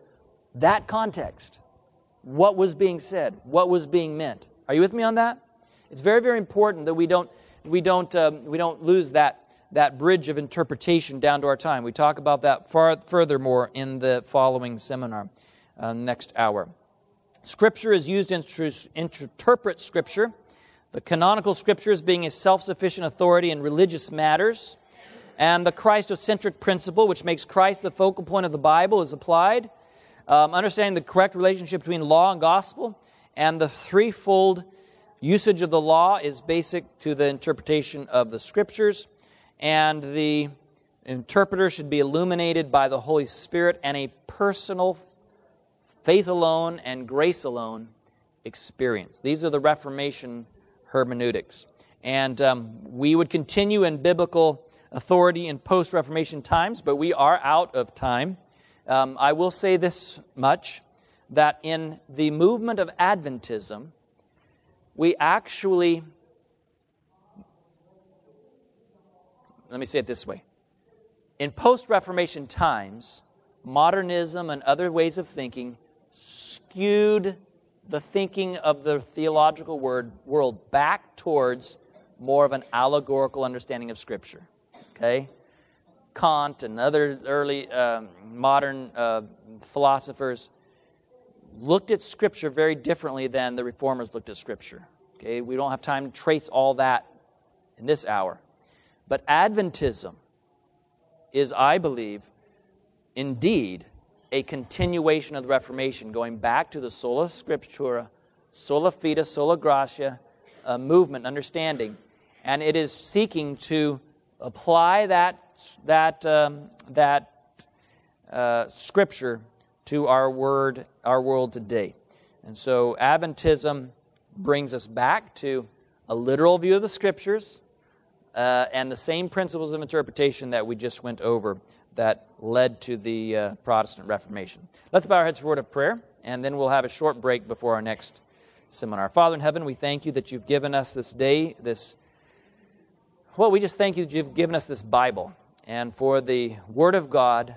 that context. What was being said, what was being meant. Are you with me on that? It's very, very important that we don't, we don't, um, we don't lose that, that bridge of interpretation down to our time. We talk about that far, furthermore in the following seminar uh, next hour. Scripture is used to interpret Scripture. The canonical Scriptures being a self sufficient authority in religious matters. And the Christocentric principle, which makes Christ the focal point of the Bible, is applied. Um, understanding the correct relationship between law and gospel and the threefold usage of the law is basic to the interpretation of the Scriptures. And the interpreter should be illuminated by the Holy Spirit and a personal faith alone and grace alone experience. These are the Reformation hermeneutics. And um, we would continue in biblical authority in post Reformation times, but we are out of time. Um, I will say this much that in the movement of Adventism, we actually, let me say it this way. In post Reformation times, modernism and other ways of thinking skewed the thinking of the theological word, world back towards more of an allegorical understanding of Scripture. Okay? Kant and other early um, modern uh, philosophers looked at Scripture very differently than the reformers looked at Scripture. Okay? We don't have time to trace all that in this hour. But Adventism is, I believe, indeed a continuation of the Reformation, going back to the sola scriptura, sola fide, sola gratia uh, movement, understanding. And it is seeking to apply that, that, um, that uh, scripture to our word, our world today. And so Adventism brings us back to a literal view of the scriptures uh, and the same principles of interpretation that we just went over that led to the uh, Protestant Reformation. Let's bow our heads for a word of prayer, and then we'll have a short break before our next seminar. Father in heaven, we thank you that you've given us this day, this well, we just thank you that you've given us this Bible and for the Word of God.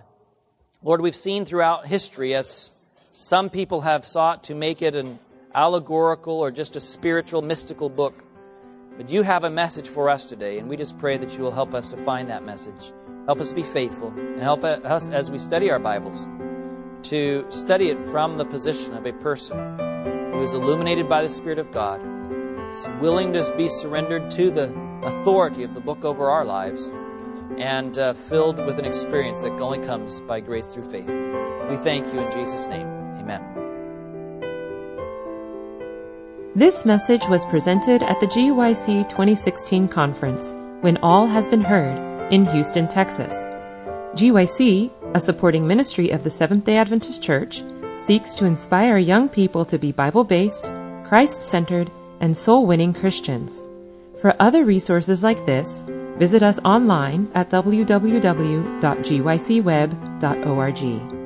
Lord, we've seen throughout history as some people have sought to make it an allegorical or just a spiritual, mystical book. But you have a message for us today, and we just pray that you will help us to find that message. Help us be faithful, and help us as we study our Bibles to study it from the position of a person who is illuminated by the Spirit of God, is willing to be surrendered to the authority of the book over our lives, and uh, filled with an experience that only comes by grace through faith. We thank you in Jesus' name. Amen. This message was presented at the GYC 2016 conference, When All Has Been Heard, in Houston, Texas. GYC, a supporting ministry of the Seventh day Adventist Church, seeks to inspire young people to be Bible based, Christ centered, and soul winning Christians. For other resources like this, visit us online at www.gycweb.org.